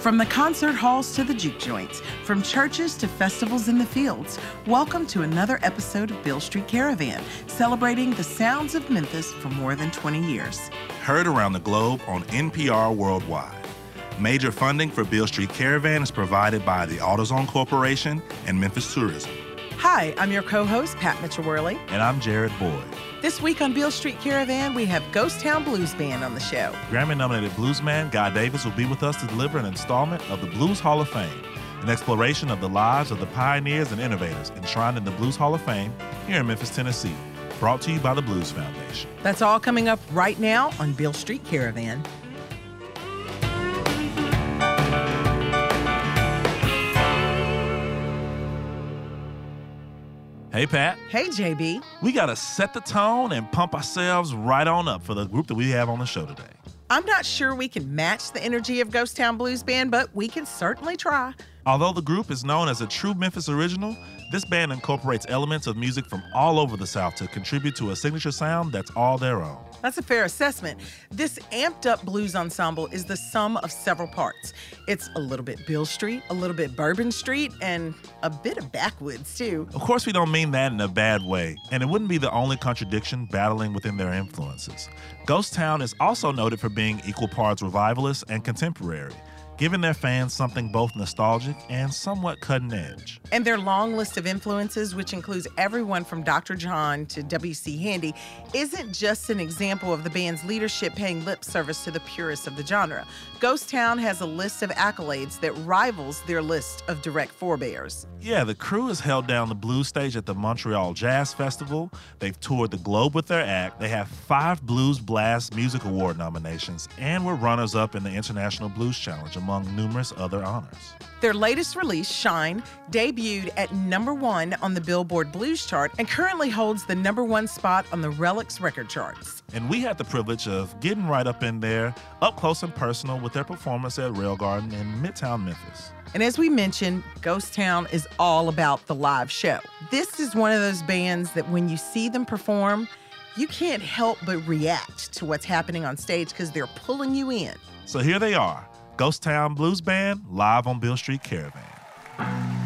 From the concert halls to the juke joints, from churches to festivals in the fields, welcome to another episode of Beale Street Caravan, celebrating the sounds of Memphis for more than 20 years. Heard around the globe on NPR Worldwide. Major funding for Beale Street Caravan is provided by the AutoZone Corporation and Memphis Tourism. Hi, I'm your co host, Pat Mitchell Worley. And I'm Jared Boyd. This week on Beale Street Caravan, we have Ghost Town Blues Band on the show. Grammy nominated bluesman Guy Davis will be with us to deliver an installment of the Blues Hall of Fame, an exploration of the lives of the pioneers and innovators enshrined in the Blues Hall of Fame here in Memphis, Tennessee. Brought to you by the Blues Foundation. That's all coming up right now on Beale Street Caravan. Hey, Pat. Hey, JB. We got to set the tone and pump ourselves right on up for the group that we have on the show today. I'm not sure we can match the energy of Ghost Town Blues Band, but we can certainly try. Although the group is known as a true Memphis original, this band incorporates elements of music from all over the South to contribute to a signature sound that's all their own. That's a fair assessment. This amped up blues ensemble is the sum of several parts. It's a little bit Beale Street, a little bit Bourbon Street, and a bit of backwoods, too. Of course, we don't mean that in a bad way, and it wouldn't be the only contradiction battling within their influences. Ghost Town is also noted for being equal parts revivalist and contemporary giving their fans something both nostalgic and somewhat cutting edge. And their long list of influences, which includes everyone from Dr. John to W.C. Handy, isn't just an example of the band's leadership paying lip service to the purists of the genre. Ghost Town has a list of accolades that rivals their list of direct forebears. Yeah, the crew has held down the blues stage at the Montreal Jazz Festival. They've toured the globe with their act. They have five Blues Blast Music Award nominations and were runners up in the International Blues Challenge, among numerous other honors. Their latest release, Shine, debuted at number one on the Billboard Blues chart and currently holds the number one spot on the Relix record charts. And we had the privilege of getting right up in there, up close and personal, with their performance at Rail Garden in Midtown Memphis. And as we mentioned, Ghost Town is all about the live show. This is one of those bands that when you see them perform, you can't help but react to what's happening on stage because they're pulling you in. So here they are Ghost Town Blues Band live on Beale Street Caravan.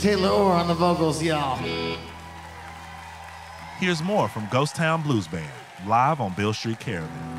Taylor Orr on the vocals, y'all. Here's more from Ghost Town Blues Band, live on Beale Street Caravan.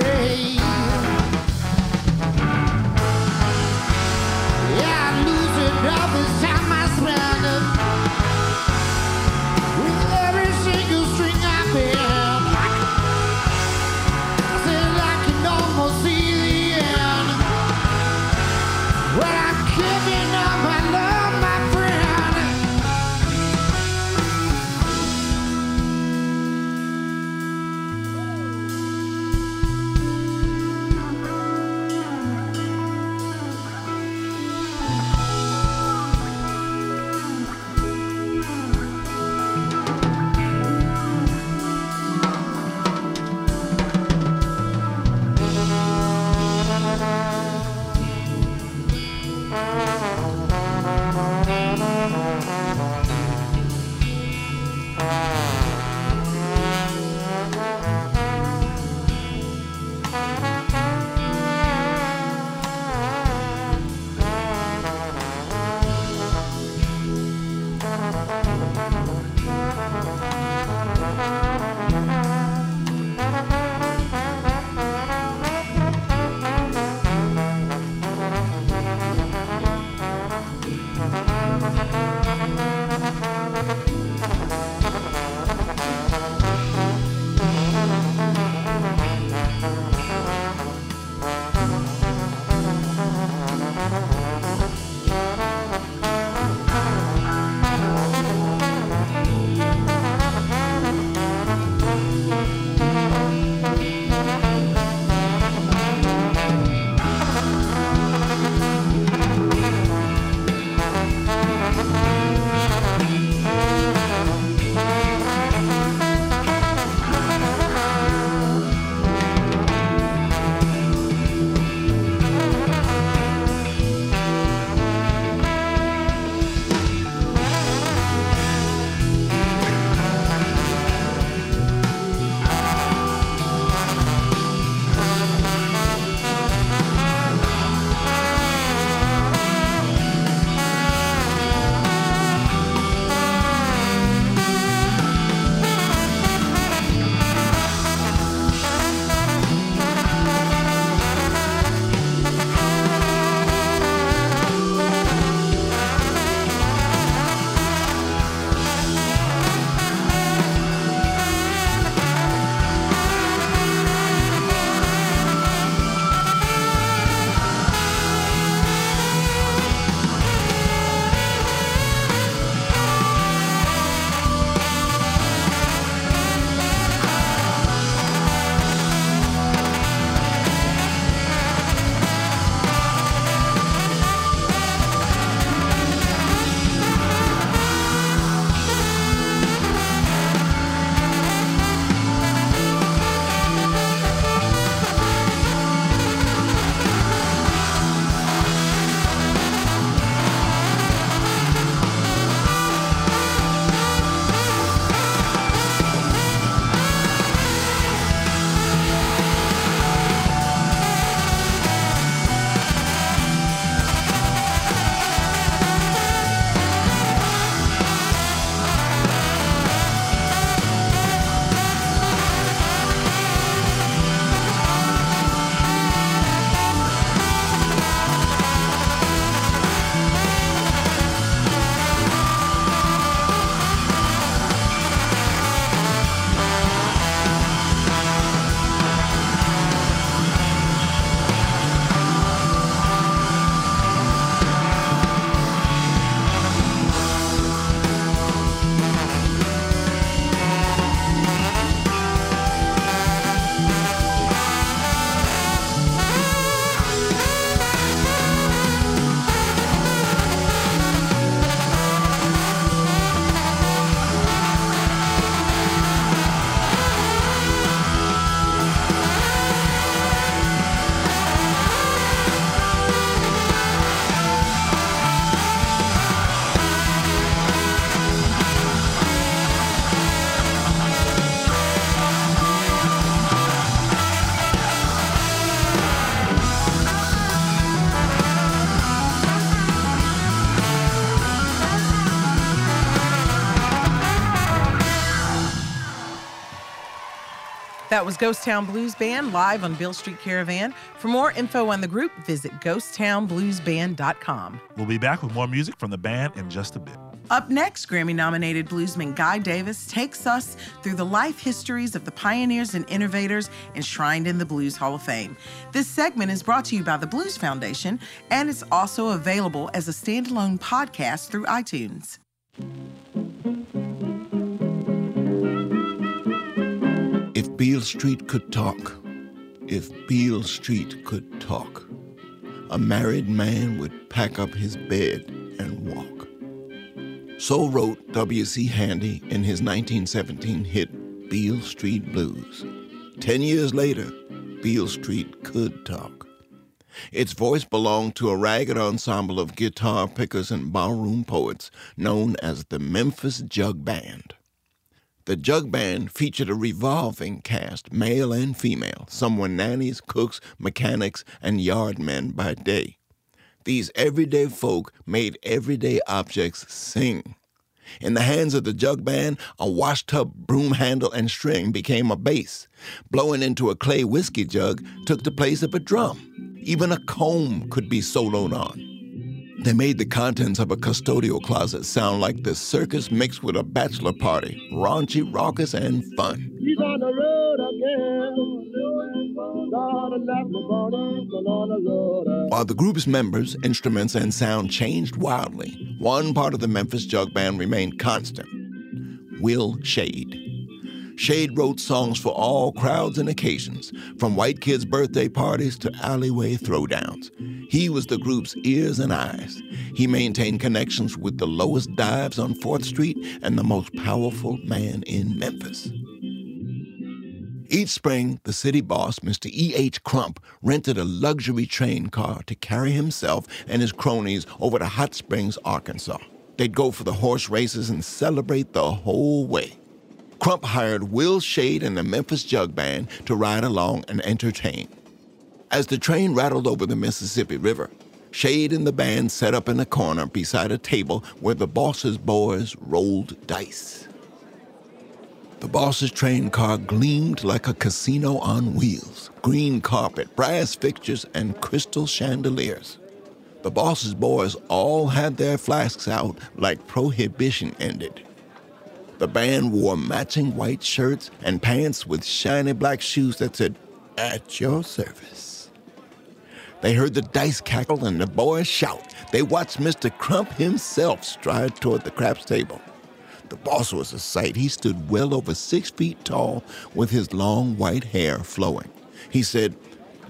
grace. That was Ghost Town Blues Band live on Beale Street Caravan. For more info on the group, visit ghosttownbluesband.com. We'll be back with more music from the band in just a bit. Up next, Grammy nominated bluesman Guy Davis takes us through the life histories of the pioneers and innovators enshrined in the Blues Hall of Fame. This segment is brought to you by the Blues Foundation and it's also available as a standalone podcast through iTunes. If Beale Street could talk, if Beale Street could talk, a married man would pack up his bed and walk. So wrote W.C. Handy in his 1917 hit Beale Street Blues. Ten years later, Beale Street could talk. Its voice belonged to a ragged ensemble of guitar pickers and barroom poets known as the Memphis Jug Band. The Jug Band featured a revolving cast, male and female. Some were nannies, cooks, mechanics, and yardmen by day. These everyday folk made everyday objects sing. In the hands of the jug band, a washtub broom handle and string became a bass. Blowing into a clay whiskey jug took the place of a drum. Even a comb could be soloed on. They made the contents of a custodial closet sound like the circus mixed with a bachelor party, raunchy, raucous, and fun. He's on the road again. Lord, and that's the morning, but on the road While the group's members, instruments, and sound changed wildly, one part of the Memphis Jug Band remained constant Will Shade. Shade wrote songs for all crowds and occasions, from white kids' birthday parties to alleyway throwdowns. He was the group's ears and eyes. He maintained connections with the lowest dives on 4th Street and the most powerful man in Memphis. Each spring, the city boss, Mr. E.H. Crump, rented a luxury train car to carry himself and his cronies over to Hot Springs, Arkansas. They'd go for the horse races and celebrate the whole way. Crump hired Will Shade and the Memphis Jug Band to ride along and entertain. As the train rattled over the Mississippi River, Shade and the band set up in a corner beside a table where the boss's boys rolled dice. The boss's train car gleamed like a casino on wheels green carpet, brass fixtures, and crystal chandeliers. The boss's boys all had their flasks out like prohibition ended. The band wore matching white shirts and pants with shiny black shoes that said, At your service. They heard the dice cackle and the boys shout. They watched Mr. Crump himself stride toward the craps table. The boss was a sight. He stood well over six feet tall with his long white hair flowing. He said,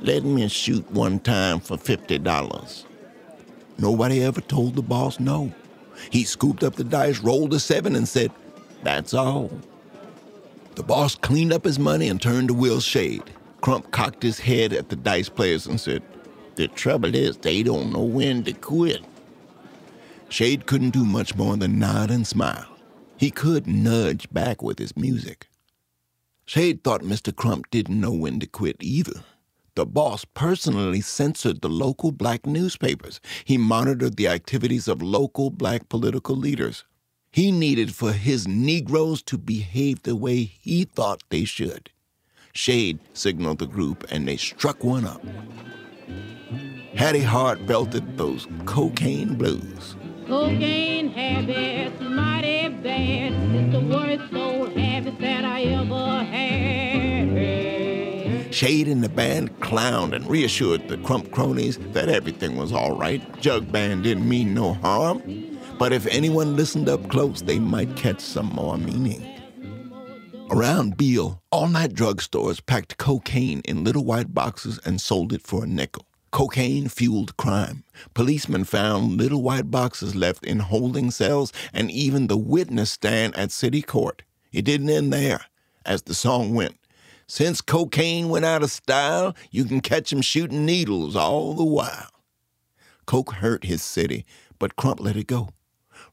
Let me shoot one time for $50. Nobody ever told the boss no. He scooped up the dice, rolled a seven, and said, That's all. The boss cleaned up his money and turned to Will Shade. Crump cocked his head at the dice players and said, The trouble is, they don't know when to quit. Shade couldn't do much more than nod and smile. He could nudge back with his music. Shade thought Mr. Crump didn't know when to quit either. The boss personally censored the local black newspapers. He monitored the activities of local black political leaders. He needed for his Negroes to behave the way he thought they should. Shade signaled the group and they struck one up. Hattie Hart belted those cocaine blues. Cocaine habits, mighty bad. It's the worst old habit that I ever had. Shade and the band clowned and reassured the Crump cronies that everything was all right. Jug Band didn't mean no harm. But if anyone listened up close, they might catch some more meaning. Around Beale, all night drugstores packed cocaine in little white boxes and sold it for a nickel. Cocaine fueled crime. Policemen found little white boxes left in holding cells and even the witness stand at city court. It didn't end there. As the song went, since cocaine went out of style, you can catch 'em shooting needles all the while. Coke hurt his city, but Crump let it go.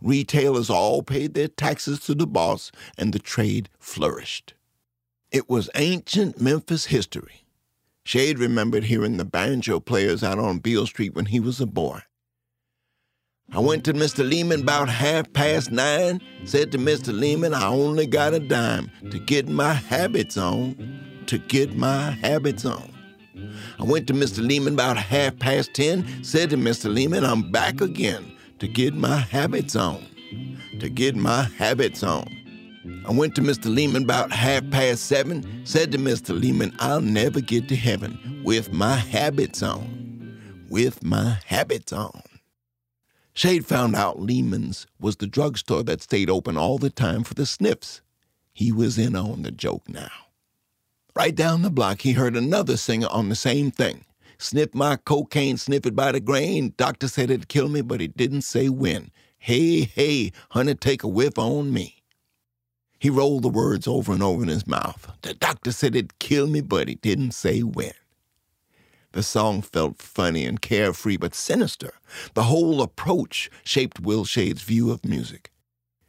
Retailers all paid their taxes to the boss, and the trade flourished. It was ancient Memphis history. Shade remembered hearing the banjo players out on Beale Street when he was a boy. I went to Mr. Lehman about half past nine, said to Mr. Lehman I only got a dime to get my habits on. to get my habits on. I went to Mr. Lehman about half past ten, said to Mr. Lehman, I'm back again to get my habits on. To get my habits on. I went to Mr. Lehman about half past seven, said to Mr. Lehman, I'll never get to heaven with my habits on. With my habits on. Shade found out Lehman's was the drugstore that stayed open all the time for the sniffs. He was in on the joke now. Right down the block, he heard another singer on the same thing. Sniff my cocaine, sniff it by the grain. Doctor said it'd kill me, but he didn't say when. Hey, hey, honey, take a whiff on me. He rolled the words over and over in his mouth. The doctor said it'd kill me, but he didn't say when. The song felt funny and carefree, but sinister. The whole approach shaped Will Shade's view of music.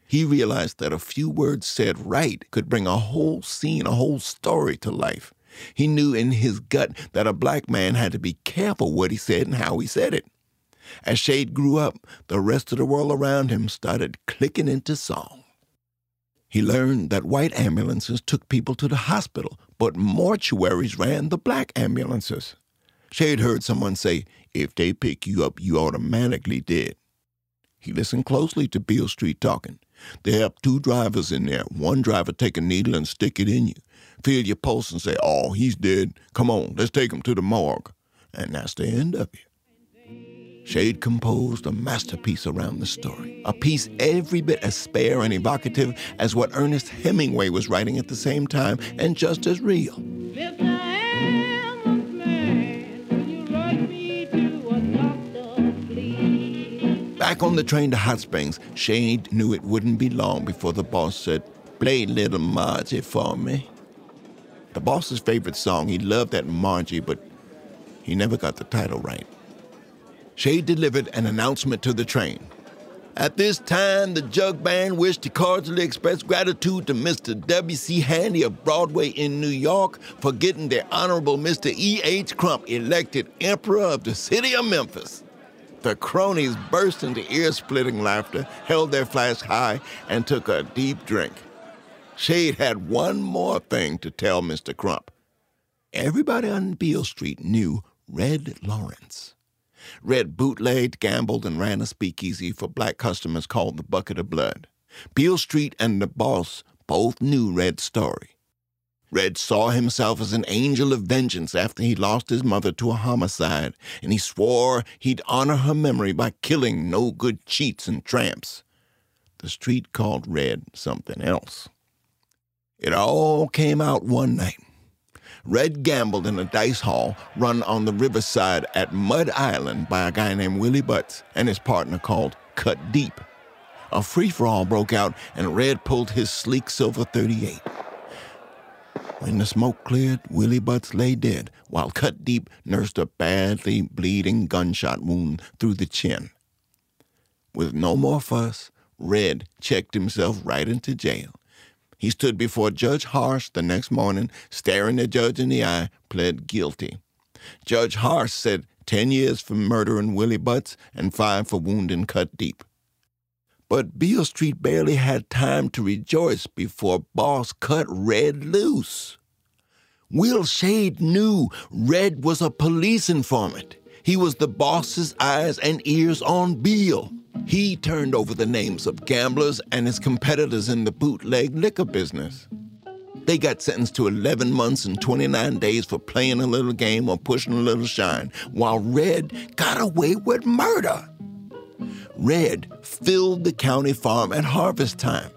He realized that a few words said right could bring a whole scene, a whole story to life. He knew in his gut that a black man had to be careful what he said and how he said it. As Shade grew up, the rest of the world around him started clicking into song. He learned that white ambulances took people to the hospital, but mortuaries ran the black ambulances. Shade heard someone say, if they pick you up, you automatically dead. He listened closely to Beale Street talking. They have two drivers in there. One driver take a needle and stick it in you. Feel your pulse and say, oh, he's dead. Come on, let's take him to the morgue. And that's the end of it. Shade composed a masterpiece around the story, a piece every bit as spare and evocative as what Ernest Hemingway was writing at the same time, and just as real. Man, will you rush me to a doctor, please? Back on the train to Hot Springs, Shade knew it wouldn't be long before the boss said, Play Little Margie for me. The boss's favorite song, he loved that Margie, but he never got the title right. Shade delivered an announcement to the train. At this time, the Jug Band wished to cordially express gratitude to Mr. W.C. Handy of Broadway in New York for getting the Honorable Mr. E.H. Crump elected Emperor of the City of Memphis. The cronies burst into ear splitting laughter, held their flask high, and took a deep drink. Shade had one more thing to tell Mr. Crump. Everybody on Beale Street knew Red Lawrence. Red bootlegged, gambled, and ran a speakeasy for black customers called the Bucket of Blood. Beale Street and the boss both knew Red's story. Red saw himself as an angel of vengeance after he lost his mother to a homicide, and he swore he'd honor her memory by killing no good cheats and tramps. The street called Red something else. It all came out one night. Red gambled in a dice hall run on the riverside at Mud Island by a guy named Willie Butts and his partner called Cut Deep. A free for all broke out, and Red pulled his sleek silver 38. When the smoke cleared, Willie Butts lay dead, while Cut Deep nursed a badly bleeding gunshot wound through the chin. With no more fuss, Red checked himself right into jail. He stood before Judge Harsh the next morning, staring the judge in the eye, pled guilty. Judge Harsh said 10 years for murdering Willie Butts and 5 for wounding Cut Deep. But Beale Street barely had time to rejoice before Boss cut Red loose. Will Shade knew Red was a police informant. He was the boss's eyes and ears on Beale. He turned over the names of gamblers and his competitors in the bootleg liquor business. They got sentenced to 11 months and 29 days for playing a little game or pushing a little shine, while Red got away with murder. Red filled the county farm at harvest time.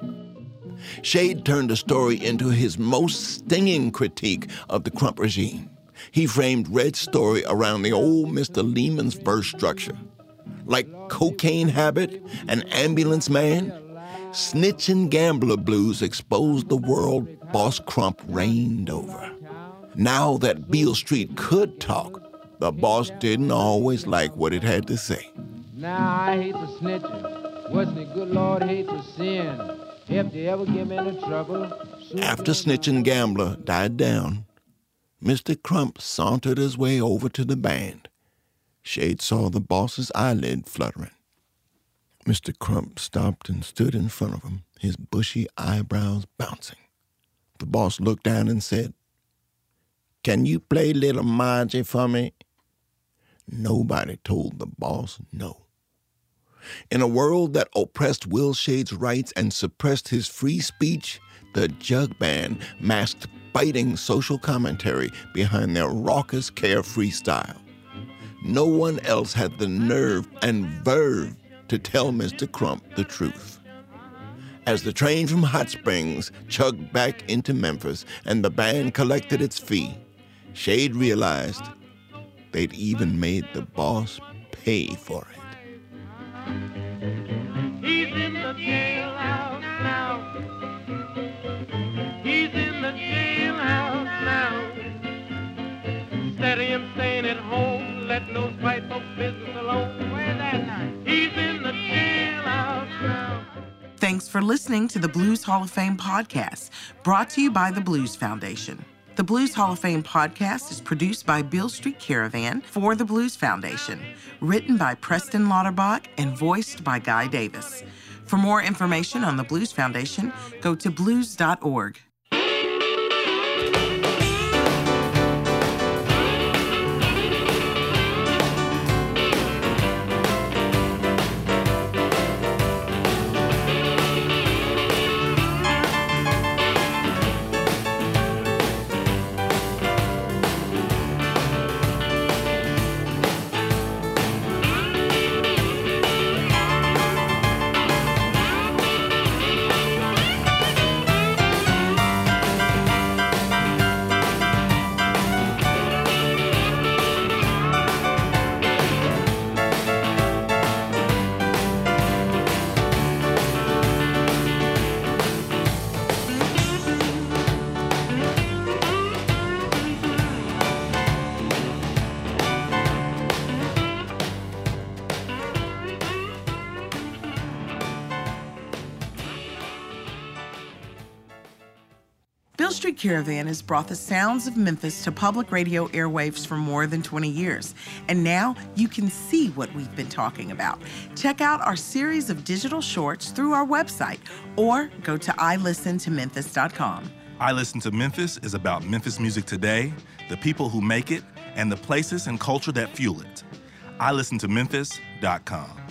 Shade turned the story into his most stinging critique of the Crump regime. He framed Red's story around the old Mr. Lehman's verse structure. Like cocaine habit and ambulance man, snitch and gambler blues exposed the world Boss Crump reigned over. Now that Beale Street could talk, the boss didn't always like what it had to say. Now I hate the snitching. Wasn't it good Lord hate the sin? If they ever get me into trouble. After Snitchin' Gambler died down, Mr. Crump sauntered his way over to the band. Shade saw the boss's eyelid fluttering. Mr. Crump stopped and stood in front of him, his bushy eyebrows bouncing. The boss looked down and said, Can you play Little Margie for me? Nobody told the boss no. In a world that oppressed Will Shade's rights and suppressed his free speech, the Jug Band masked biting social commentary behind their raucous, carefree style. No one else had the nerve and verve to tell Mr. Crump the truth. As the train from Hot Springs chugged back into Memphis and the band collected its fee, Shade realized they'd even made the boss pay for it. He's in the jailhouse now. He's in the jailhouse now. Staying at home, business alone. He's in the. Thanks for listening to the Blues Hall of Fame podcast, brought to you by the Blues Foundation. The Blues Hall of Fame podcast is produced by Beale Street Caravan for the Blues Foundation, written by Preston Lauterbach and voiced by Guy Davis. For more information on the Blues Foundation, go to blues.org. Caravan has brought the sounds of Memphis to public radio airwaves for more than 20 years. And now you can see what we've been talking about. Check out our series of digital shorts through our website or go to ilistentomemphis.com. I Listen to Memphis is about Memphis music today, the people who make it, and the places and culture that fuel it. I listen to Memphis.com.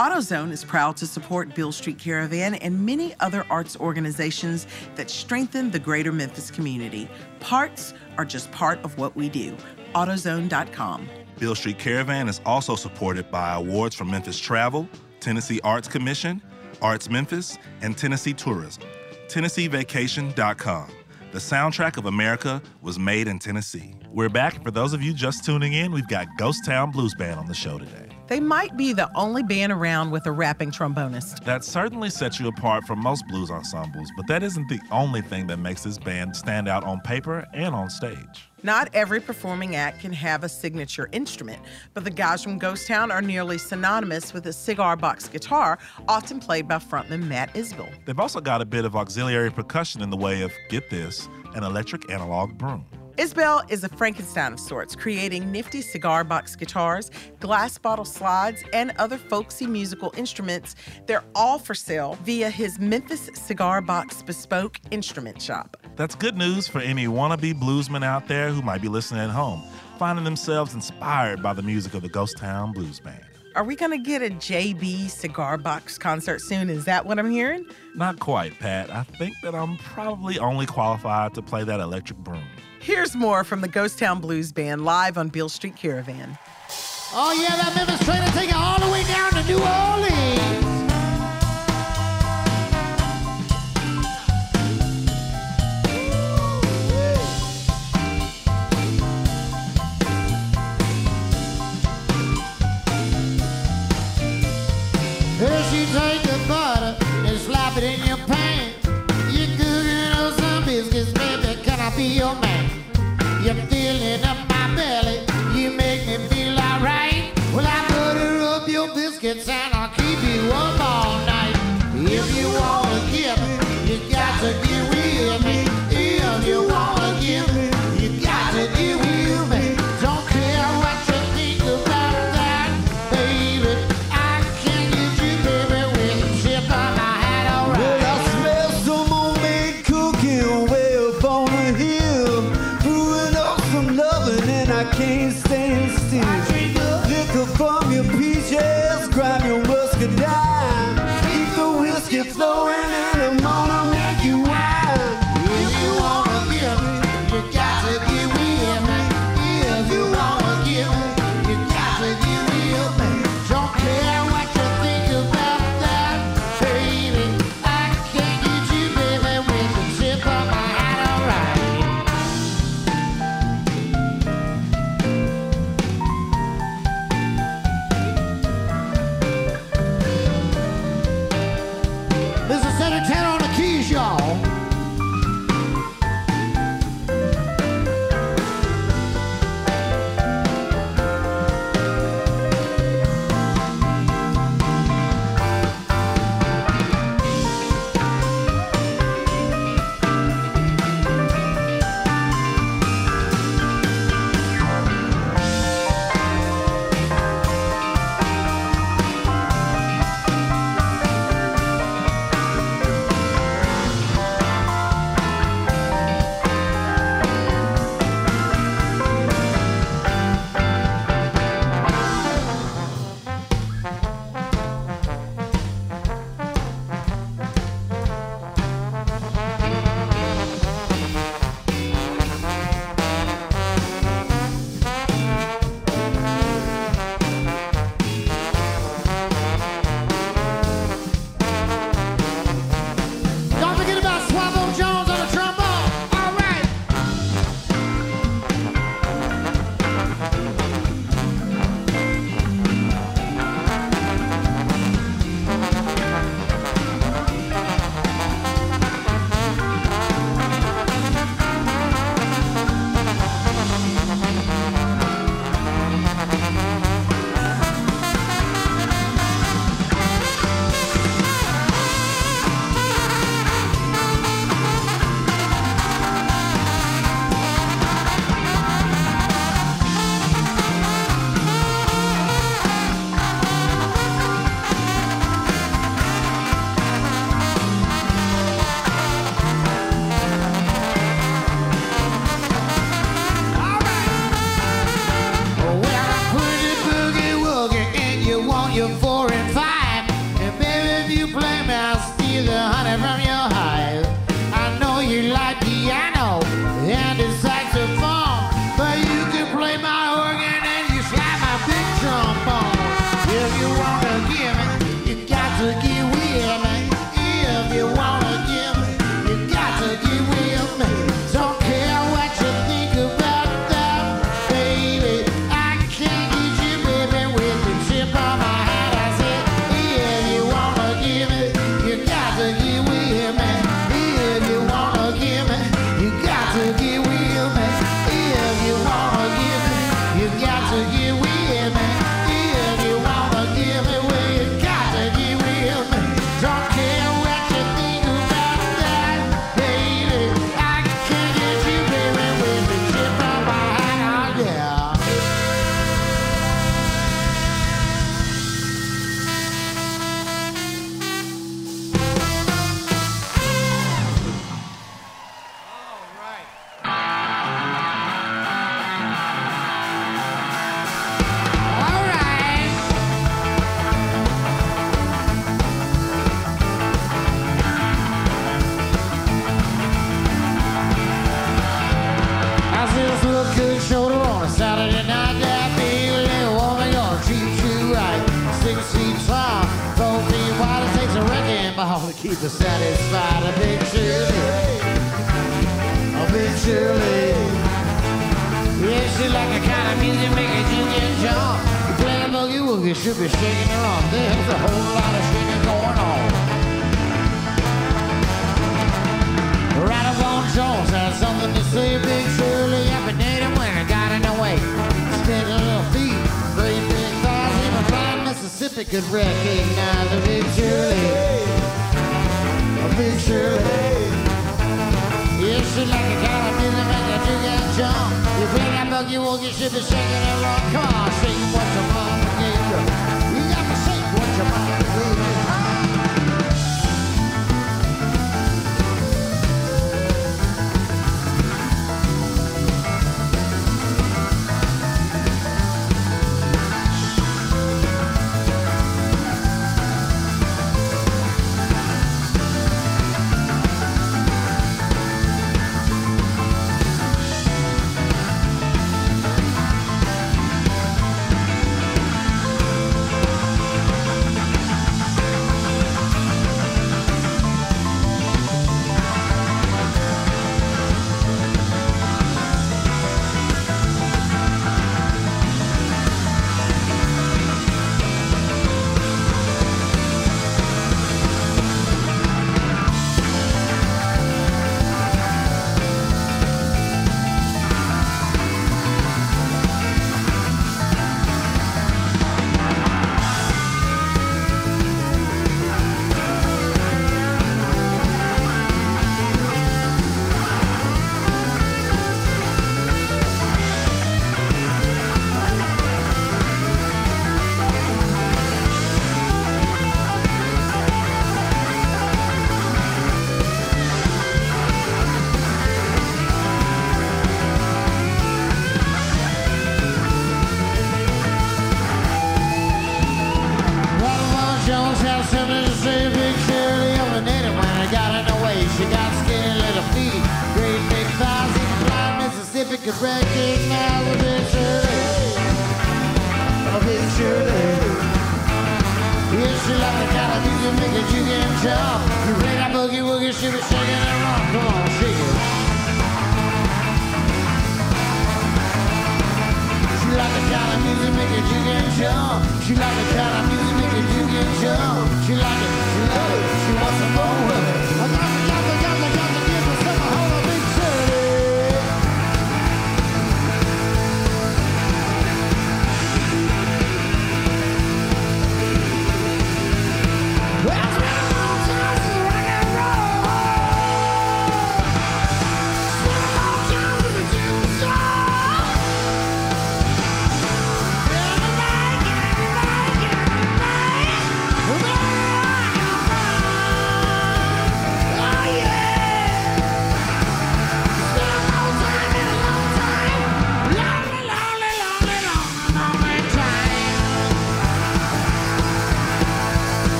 AutoZone is proud to support Beale Street Caravan and many other arts organizations that strengthen the greater Memphis community. Parts are just part of what we do. AutoZone.com. Beale Street Caravan is also supported by awards from Memphis Travel, Tennessee Arts Commission, Arts Memphis, and Tennessee Tourism. TennesseeVacation.com. The soundtrack of America was made in Tennessee. We're back. For those of you just tuning in, we've got Ghost Town Blues Band on the show today. They might be the only band around with a rapping trombonist. That certainly sets you apart from most blues ensembles, but that isn't the only thing that makes this band stand out on paper and on stage. Not every performing act can have a signature instrument, but the guys from Ghost Town are nearly synonymous with a cigar box guitar, often played by frontman Matt Isbell. They've also got a bit of auxiliary percussion in the way of, get this, an electric analog broom. Isbell is a Frankenstein of sorts, creating nifty cigar box guitars, glass bottle slides, and other folksy musical instruments. They're all for sale via his Memphis Cigar Box Bespoke Instrument Shop. That's good news for any wannabe bluesmen out there who might be listening at home, finding themselves inspired by the music of the Ghost Town Blues Band. Are we going to get a JB Cigar Box concert soon? Is that what I'm hearing? Not quite, Pat. I think that I'm probably only qualified to play that electric broom. Here's more from the Ghost Town Blues Band live on Beale Street Caravan. Oh yeah, that Memphis train take it all the way down to New Orleans. Biscuits and He's blowing in feed the satisfied. A big chili, a big chili. Yeah, she like a kind of music making you get jump. You play a boogie woogie, should be shaking her off. There's a whole lot of shaking going on. Right Rattle Bone Jones has something to say, Big Shirley. I've been dating when I got in the way. Spit a little feet, great big thighs, even fine Mississippi could recognize a Big Shirley. Yeah, she like a kind of feeling like a jig jump. You bring that milky walk, you should be shaking it wrong. Come on, shake what your mama gave you. You got to shake what your mama gave you.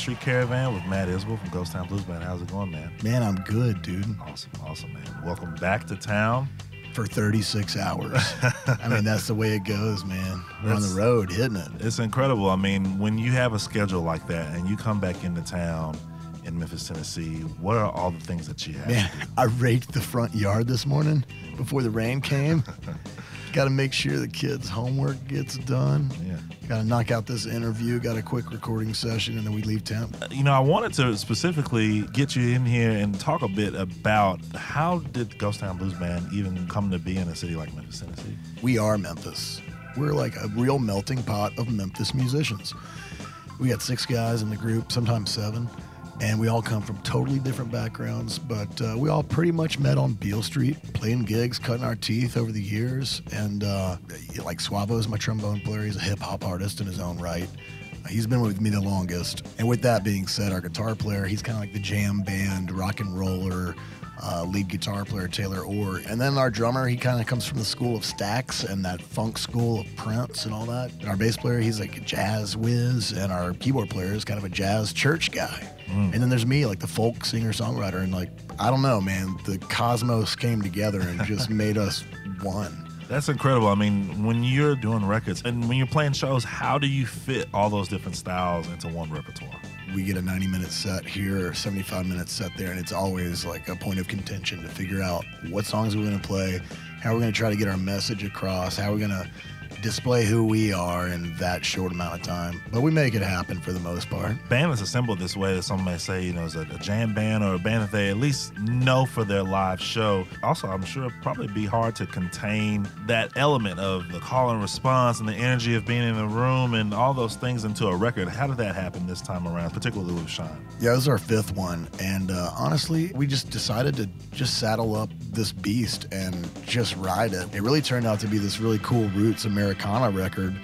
Street Caravan with Matt Isbell from Ghost Town Blues Band. How's it going, man? Man, I'm good, dude. Awesome, awesome, man. Welcome back to town. For 36 hours. I mean, that's the way it goes, man. We're on the road hitting it. It's incredible. I mean, when you have a schedule like that and you come back into town in Memphis, Tennessee, what are all the things that you have? Man, I raked the front yard this morning before the rain came. Got to make sure the kids' homework gets done. Yeah. Got to knock out this interview. Got a quick recording session, and then we leave town. Uh, you know, I wanted to specifically get you in here and talk a bit about how did Ghost Town Blues Band even come to be in a city like Memphis, Tennessee? We are Memphis. We're like a real melting pot of Memphis musicians. We got six guys in the group, sometimes seven, and we all come from totally different backgrounds, but uh, we all pretty much met on Beale Street, playing gigs, cutting our teeth over the years. And uh, like Suavo's my trombone player, he's a hip hop artist in his own right. He's been with me the longest. And with that being said, our guitar player, he's kind of like the jam band, rock and roller, uh, lead guitar player Taylor Orr. And then our drummer, he kind of comes from the school of Stax and that funk school of Prince and all that. And our bass player, he's like a jazz whiz. And our keyboard player is kind of a jazz church guy. Mm. And then there's me, like the folk singer songwriter. And like, I don't know, man, the cosmos came together and just made us one. That's incredible. I mean, when you're doing records and when you're playing shows, how do you fit all those different styles into one repertoire? we get a 90 minute set here or 75 minute set there and it's always like a point of contention to figure out what songs we're going to play how we're going to try to get our message across how we're going to display who we are in that short amount of time but we make it happen for the most part Band is assembled this way that some may say, you know, is a, a jam band or a band that they at least know for their live show. Also, I'm sure it'd probably be hard to contain that element of the call and response and the energy of being in the room and all those things into a record. How did that happen this time around, particularly with Sean? yeah this is our fifth one and uh, honestly we just decided to just saddle up this beast and just ride it it really turned out to be this really cool roots americana record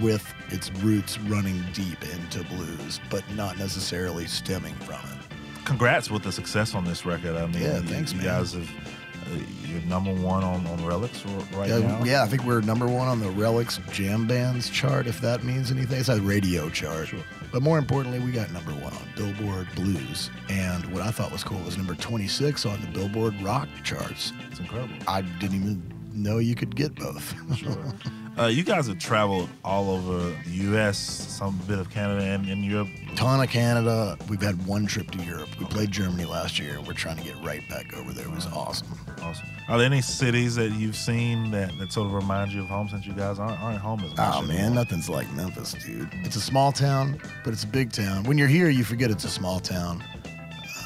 with its roots running deep into blues but not necessarily stemming from it Congrats with the success on this record. I mean, Yeah, you, thanks, you man. guys have, uh, you're number one on, on Relix right yeah, now. yeah, I think we're number one on the Relix Jam Bands chart, if that means anything. It's a radio chart. Sure. But more importantly, we got number one on Billboard Blues. And what I thought was cool was number 26 on the Billboard Rock charts. It's incredible. I didn't even know you could get both. Uh, you guys have traveled all over the U.S., some bit of Canada, and, and Europe. Ton of Canada. We've had one trip to Europe. We played Germany last year. We're trying to get right back over there. It was awesome. Awesome. Are there any cities that you've seen that, that sort of remind you of home since you guys aren't, aren't home as much? Oh man, anymore? nothing's like Memphis, dude. It's a small town, but it's a big town. When you're here, you forget it's a small town.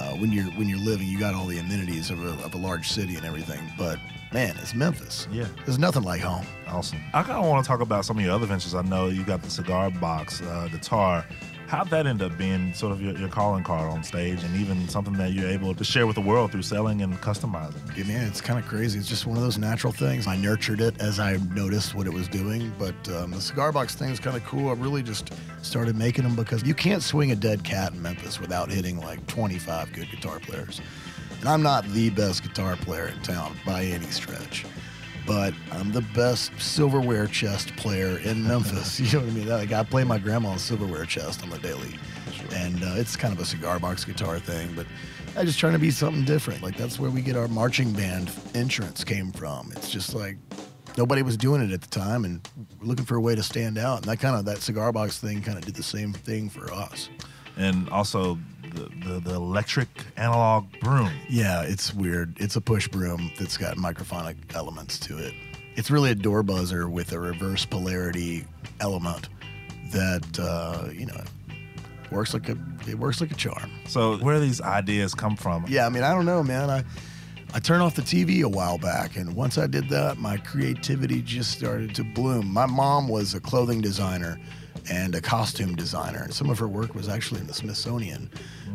Uh, when you're when you're living, you got all the amenities of a, of a large city and everything. But man, it's Memphis. Yeah. There's nothing like home. Awesome. I kind of want to talk about some of your other ventures. I know you got the cigar box uh, guitar. How'd that end up being sort of your, your calling card on stage and even something that you're able to share with the world through selling and customizing? Yeah, man, it's kind of crazy. It's just one of those natural things. I nurtured it as I noticed what it was doing. But um, the cigar box thing is kind of cool. I really just started making them because you can't swing a dead cat in Memphis without hitting like 25 good guitar players. And I'm not the best guitar player in town by any stretch, but I'm the best silverware chest player in Memphis. you know what I mean? Like I play my grandma's silverware chest on the daily, and uh, it's kind of a cigar box guitar thing, but. I just trying to be something different. Like that's where we get our marching band entrance came from. It's just like nobody was doing it at the time, and looking for a way to stand out. And that kind of that cigar box thing kind of did the same thing for us. And also the, the, the electric analog broom. Yeah, it's weird. It's a push broom that's got microphonic elements to it. It's really a door buzzer with a reverse polarity element that uh, you know works like a it works like a charm. So where do these ideas come from? Yeah, I mean, I don't know, man. I I turned off the TV a while back, and once I did that, my creativity just started to bloom. My mom was a clothing designer and a costume designer, and some of her work was actually in the Smithsonian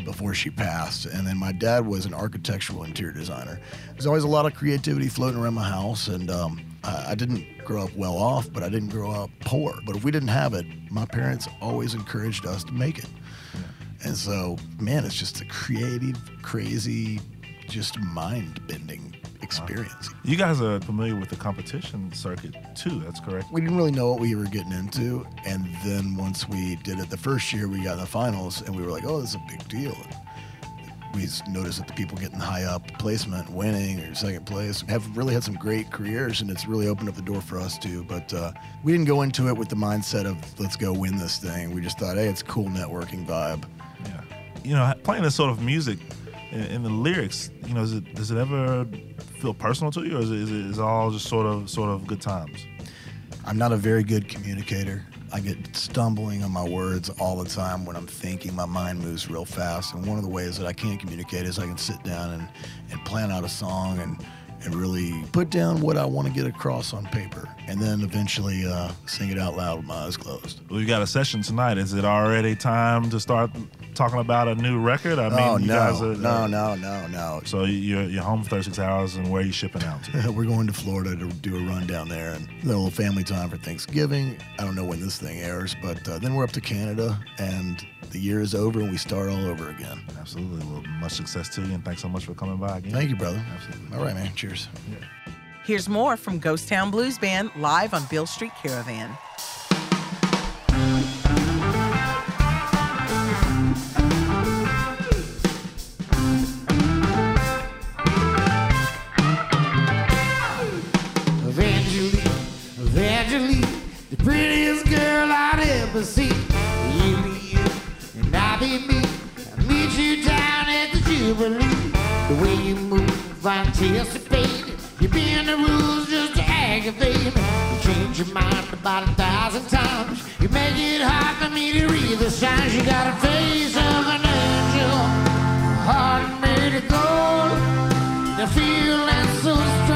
before she passed. And then my dad was an architectural interior designer. There's always a lot of creativity floating around my house, and um, I, I didn't grow up well off, but I didn't grow up poor. But if we didn't have it, my parents always encouraged us to make it. And so, man, it's just a creative, crazy, just mind bending experience. You guys are familiar with the competition circuit too, that's correct? We didn't really know what we were getting into. And then once we did it the first year, we got in the finals and we were like, oh, this is a big deal. We noticed that the people getting high up placement, winning or second place, have really had some great careers, and it's really opened up the door for us too. But uh, we didn't go into it with the mindset of let's go win this thing. We just thought, hey, it's cool networking vibe. Yeah. You know, playing this sort of music in, the lyrics, you know, is it, does it ever feel personal to you, or is it, is it is it all just sort of sort of good times? I'm not a very good communicator. I get stumbling on my words all the time when I'm thinking. My mind moves real fast. And one of the ways that I can communicate is I can sit down and, and plan out a song and, and really put down what I want to get across on paper. And then eventually uh, sing it out loud with my eyes closed. We've got a session tonight. Is it already time to start talking about a new record? I mean, oh, you no. guys are, no, no, no, no. So you're you're home for 36 hours, and where are you shipping out to? We're going to Florida to do a run down there and a little family time for Thanksgiving. I don't know when this thing airs, but uh, then we're up to Canada and the year is over and we start all over again. Absolutely. Well, much success to you, and thanks so much for coming by again. Thank you, brother. Absolutely. All right, man. Cheers. Here's more from Ghost Town Blues Band live on Beale Street Caravan. Anticipated. You bend the rules just to aggravate me. You change your mind about a thousand times. You make it hard for me to read the signs. You got a face of an angel, heart made of gold. The feeling's so strange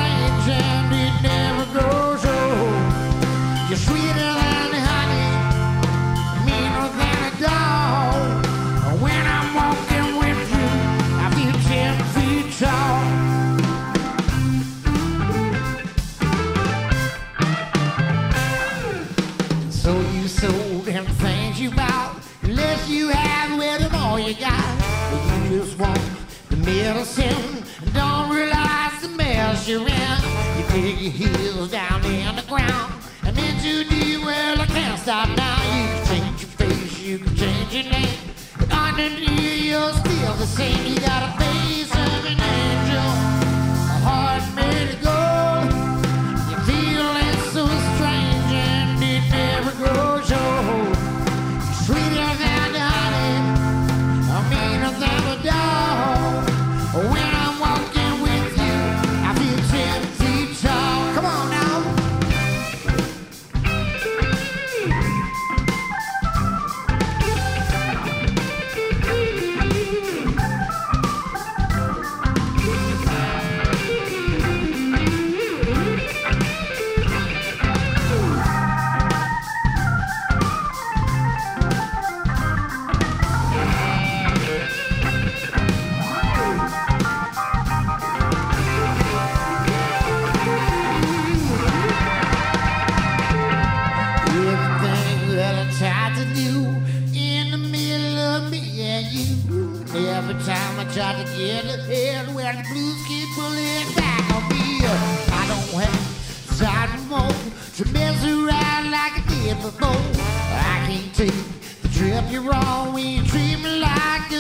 feet. The trip you're on when you treat me like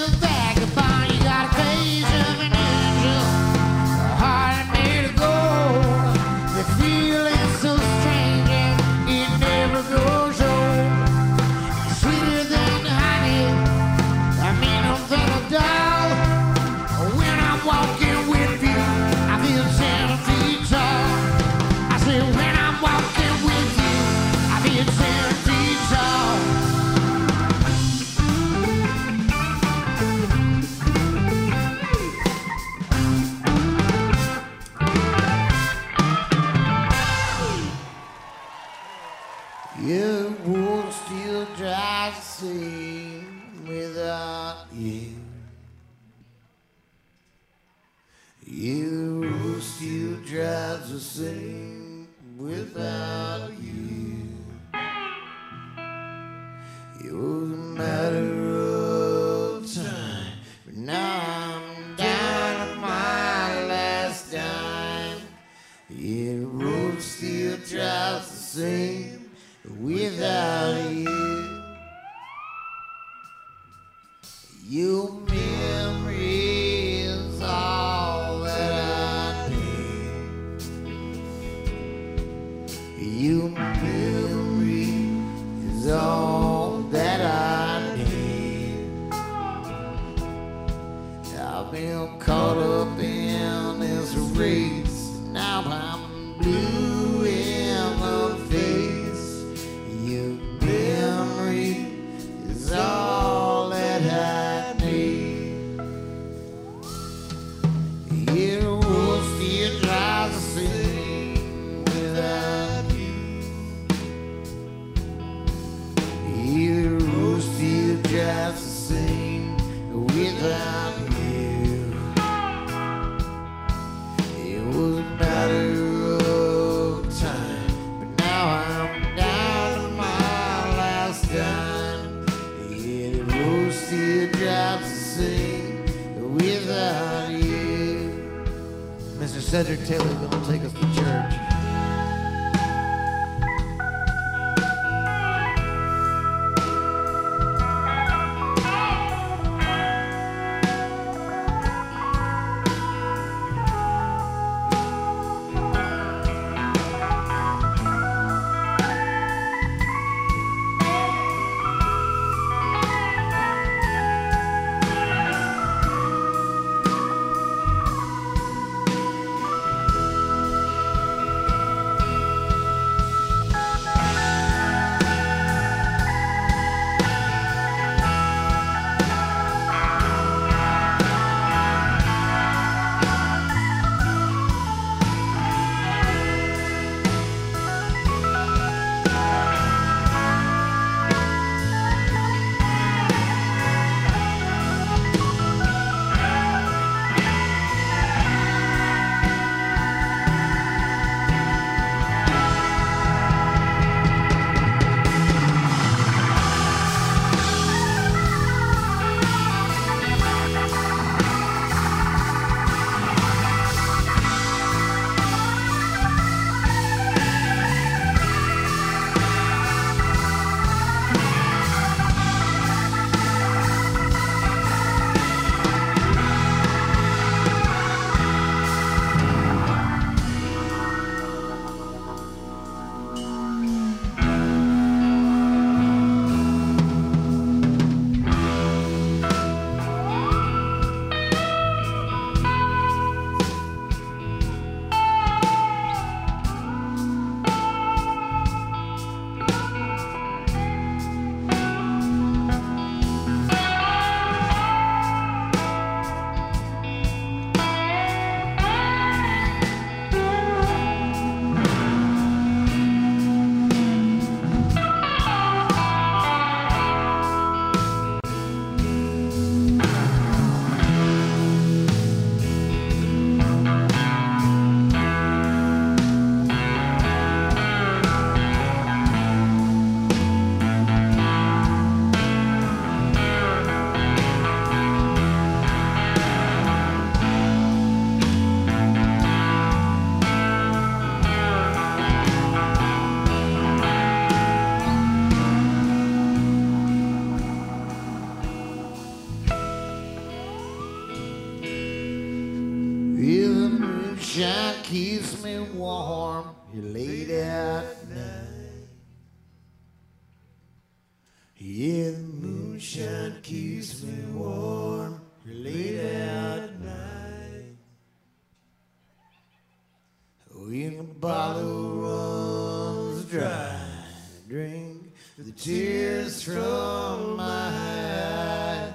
drink the tears from my eyes.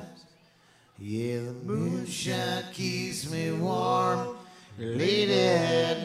Yeah, the moonshine keeps me warm late at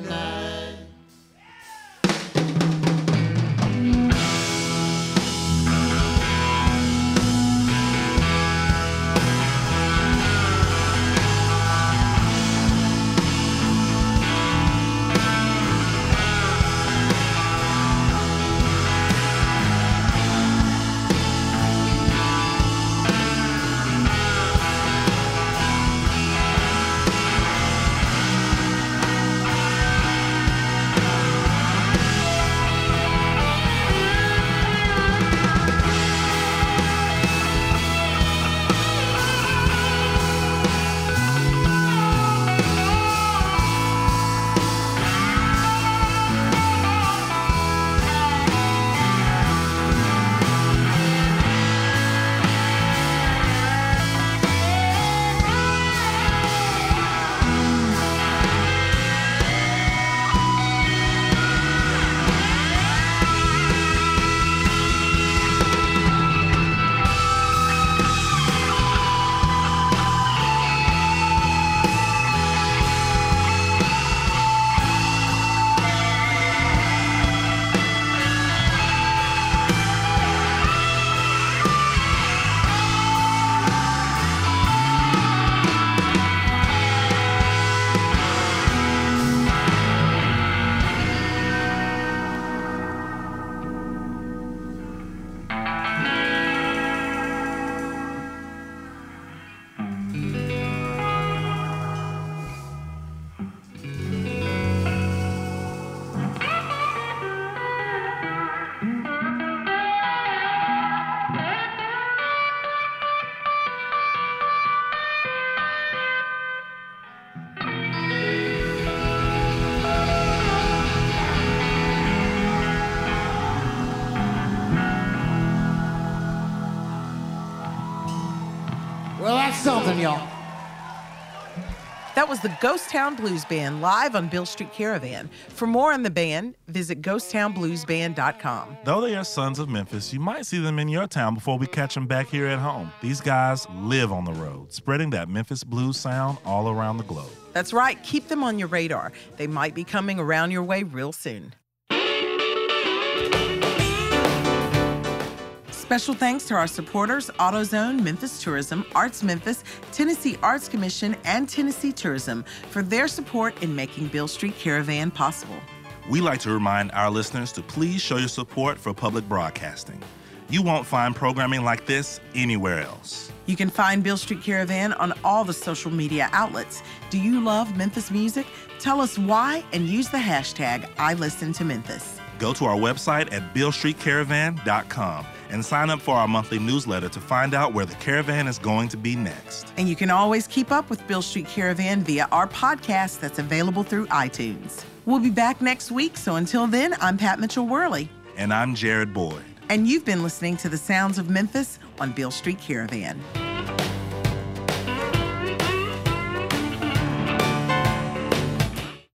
was the Ghost Town Blues Band live on Beale Street Caravan. For more on the band, visit ghosttownbluesband.com. Though they are sons of Memphis, you might see them in your town before we catch them back here at home. These guys live on the road, spreading that Memphis blues sound all around the globe. That's right, keep them on your radar. They might be coming around your way real soon. Special thanks to our supporters AutoZone, Memphis Tourism, Arts Memphis, Tennessee Arts Commission, and Tennessee Tourism for their support in making Beale Street Caravan possible. We like to remind our listeners to please show your support for public broadcasting. You won't find programming like this anywhere else. You can find Beale Street Caravan on all the social media outlets. Do you love Memphis music? Tell us why and use the hashtag I listen to Memphis. Go to our website at bealestreetcaravan.com and sign up for our monthly newsletter to find out where the caravan is going to be next. And you can always keep up with Beale Street Caravan via our podcast that's available through iTunes. We'll be back next week, so until then, I'm Pat Mitchell Worley. And I'm Jared Boyd. And you've been listening to the sounds of Memphis on Beale Street Caravan.